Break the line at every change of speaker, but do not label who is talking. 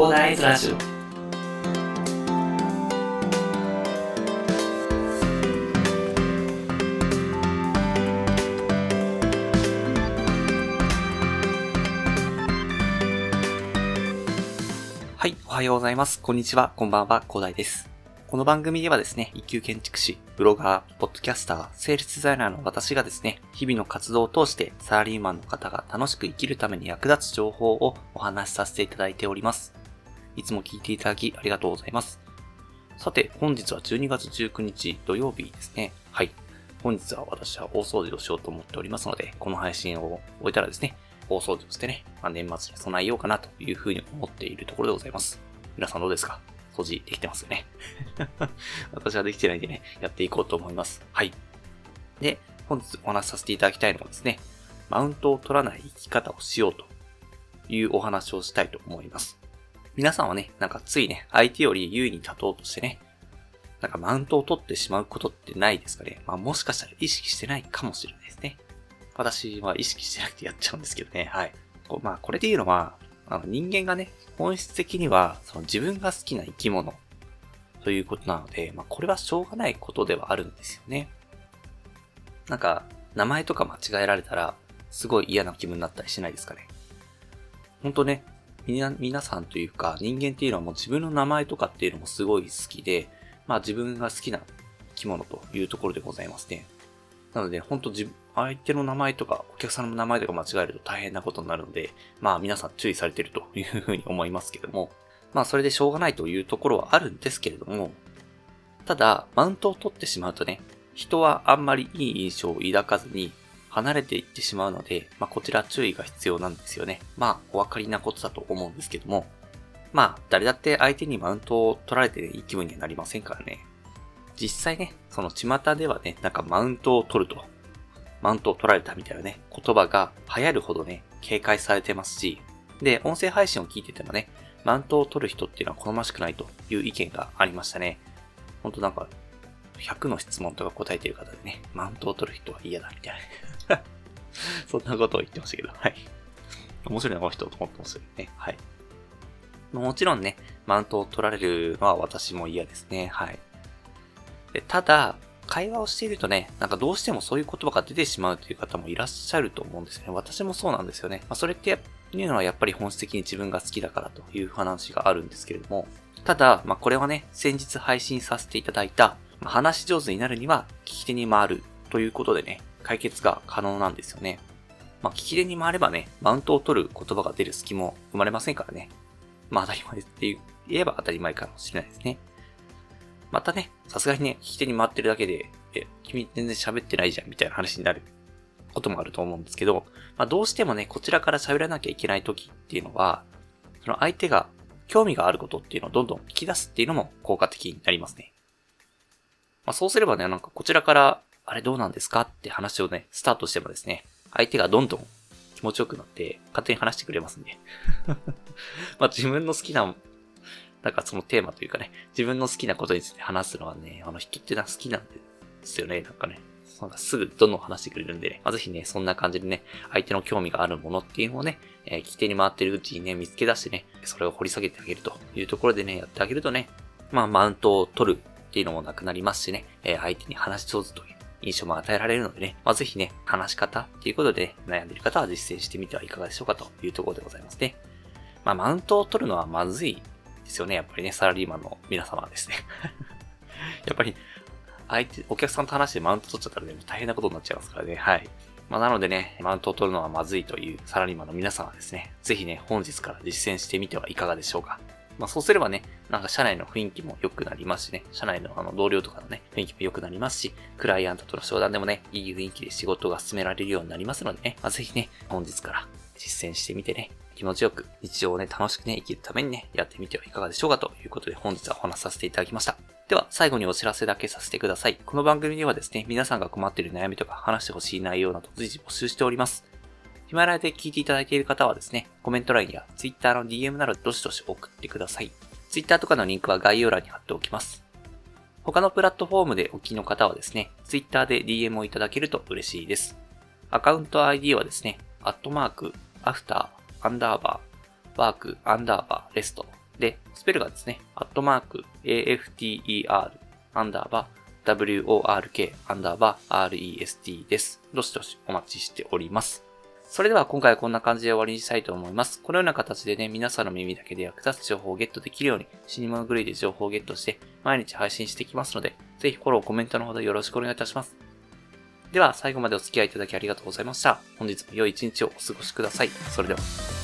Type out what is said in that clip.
広大ズラジオはい、おはようございます。こんにちは、こんばんは、広大です。この番組ではですね、一級建築士、ブロガー、ポッドキャスター、セールスデザイナーの私がですね、日々の活動を通してサラリーマンの方が楽しく生きるために役立つ情報をお話しさせていただいております。いつも聞いていただきありがとうございます。さて、本日は12月19日土曜日ですね。はい。本日は私は大掃除をしようと思っておりますので、この配信を終えたらですね、大掃除をしてね、まあ、年末に備えようかなというふうに思っているところでございます。皆さんどうですか？掃除できてますよね？私はできてないんでね、やっていこうと思います。はい。で、本日お話しさせていただきたいのはですね、マウントを取らない生き方をしようというお話をしたいと思います。皆さんはね、なんかついね、相手より優位に立とうとしてね、なんかマウントを取ってしまうことってないですかね。まあもしかしたら意識してないかもしれないですね。私は意識してなくてやっちゃうんですけどね。はい。こまあこれで言うのは、あの人間がね、本質的にはその自分が好きな生き物ということなので、まあこれはしょうがないことではあるんですよね。なんか、名前とか間違えられたら、すごい嫌な気分になったりしないですかね。ほんとね、みな、皆さんというか、人間っていうのはもう自分の名前とかっていうのもすごい好きで、まあ自分が好きな生き物というところでございますね。なので、ほんと自分、相手の名前とか、お客さんの名前とか間違えると大変なことになるので、まあ皆さん注意されてるというふうに思いますけども、まあそれでしょうがないというところはあるんですけれども、ただ、マウントを取ってしまうとね、人はあんまりいい印象を抱かずに離れていってしまうので、まあこちら注意が必要なんですよね。まあお分かりなことだと思うんですけども、まあ誰だって相手にマウントを取られて、いい気分にはなりませんからね。実際ね、その巷ではね、なんかマウントを取ると、マウントを取られたみたいなね、言葉が流行るほどね、警戒されてますし、で、音声配信を聞いててもね、マウントを取る人っていうのは好ましくないという意見がありましたね。ほんとなんか、100の質問とか答えてる方でね、マウントを取る人は嫌だみたいな。そんなことを言ってましたけど、はい。面白いな、この人と思ってますよね。はい。もちろんね、マウントを取られるのは私も嫌ですね。はい。でただ、会話をしているとね、なんかどうしてもそういう言葉が出てしまうという方もいらっしゃると思うんですよね。私もそうなんですよね。まあ、それっていうのはやっぱり本質的に自分が好きだからという話があるんですけれども、ただ、まあ、これはね、先日配信させていただいた、まあ、話し上手になるには聞き手に回るということでね、解決が可能なんですよね。まあ、聞き手に回ればね、マウントを取る言葉が出る隙も生まれませんからね。まあ当たり前って言えば当たり前かもしれないですね。またね、さすがにね、聞き手に回ってるだけで、え、君全然喋ってないじゃんみたいな話になることもあると思うんですけど、まあどうしてもね、こちらから喋らなきゃいけない時っていうのは、その相手が興味があることっていうのをどんどん聞き出すっていうのも効果的になりますね。まあそうすればね、なんかこちらから、あれどうなんですか？って話をね、スタートしてもですね、相手がどんどん気持ちよくなって、勝手に話してくれますんで。まあ自分の好きな、なんかそのテーマというかね、自分の好きなことについて話すのはね、あの人ってのは好きなんですよね、なんかね。なんかすぐどんどん話してくれるんでね、まあ、ぜひね、そんな感じでね、相手の興味があるものっていうのをね、えー、聞き手に回ってるうちにね、見つけ出してね、それを掘り下げてあげるというところでね、やってあげるとね、まあマウントを取るっていうのもなくなりますしね、えー、相手に話し上手という印象も与えられるのでね、まあ、ぜひね、話し方っていうことで、ね、悩んでいる方は実践してみてはいかがでしょうかというところでございますね。まあ、マウントを取るのはまずいですよね。やっぱりね、サラリーマンの皆様ですね。やっぱり、相手、お客さんと話してマウント取っちゃったらね、大変なことになっちゃいますからね。はい。まあ、なのでね、マウントを取るのはまずいというサラリーマンの皆様ですね、ぜひね、本日から実践してみてはいかがでしょうか。まあそうすればね、なんか社内の雰囲気も良くなりますしね、社内のあの同僚とかのね、雰囲気も良くなりますし、クライアントとの商談でもね、いい雰囲気で仕事が進められるようになりますのでね、まあ、ぜひね、本日から実践してみてね、気持ちよく日常をね、楽しくね、生きるためにね、やってみてはいかがでしょうかということで本日はお話しさせていただきました。では、最後にお知らせだけさせてください。この番組ではですね、皆さんが困っている悩みとか話してほしい内容など随時募集しております。ヒマラヤで聞いていただいている方はですね、コメント欄や Twitter の DM などどしどし送ってください。Twitter とかのリンクは概要欄に貼っておきます。他のプラットフォームでお聞きの方はですね、Twitter で DM をいただけると嬉しいです。アカウント ID はですね、アットマーク、アフター、アンダーバー、ワーク、アンダーバー、レストで、スペルがですね、アットマーク、after、アンダーバー、work、アンダーバー、rest です。どしどしお待ちしております。それでは今回はこんな感じで終わりにしたいと思います。このような形でね、皆さんの耳だけで役立つ情報をゲットできるように、死に物狂いで情報をゲットして、毎日配信していきますので、ぜひフォロー、コメントのほどよろしくお願いいたします。では、最後までお付き合いいただきありがとうございました。本日も良い一日をお過ごしください。それでは。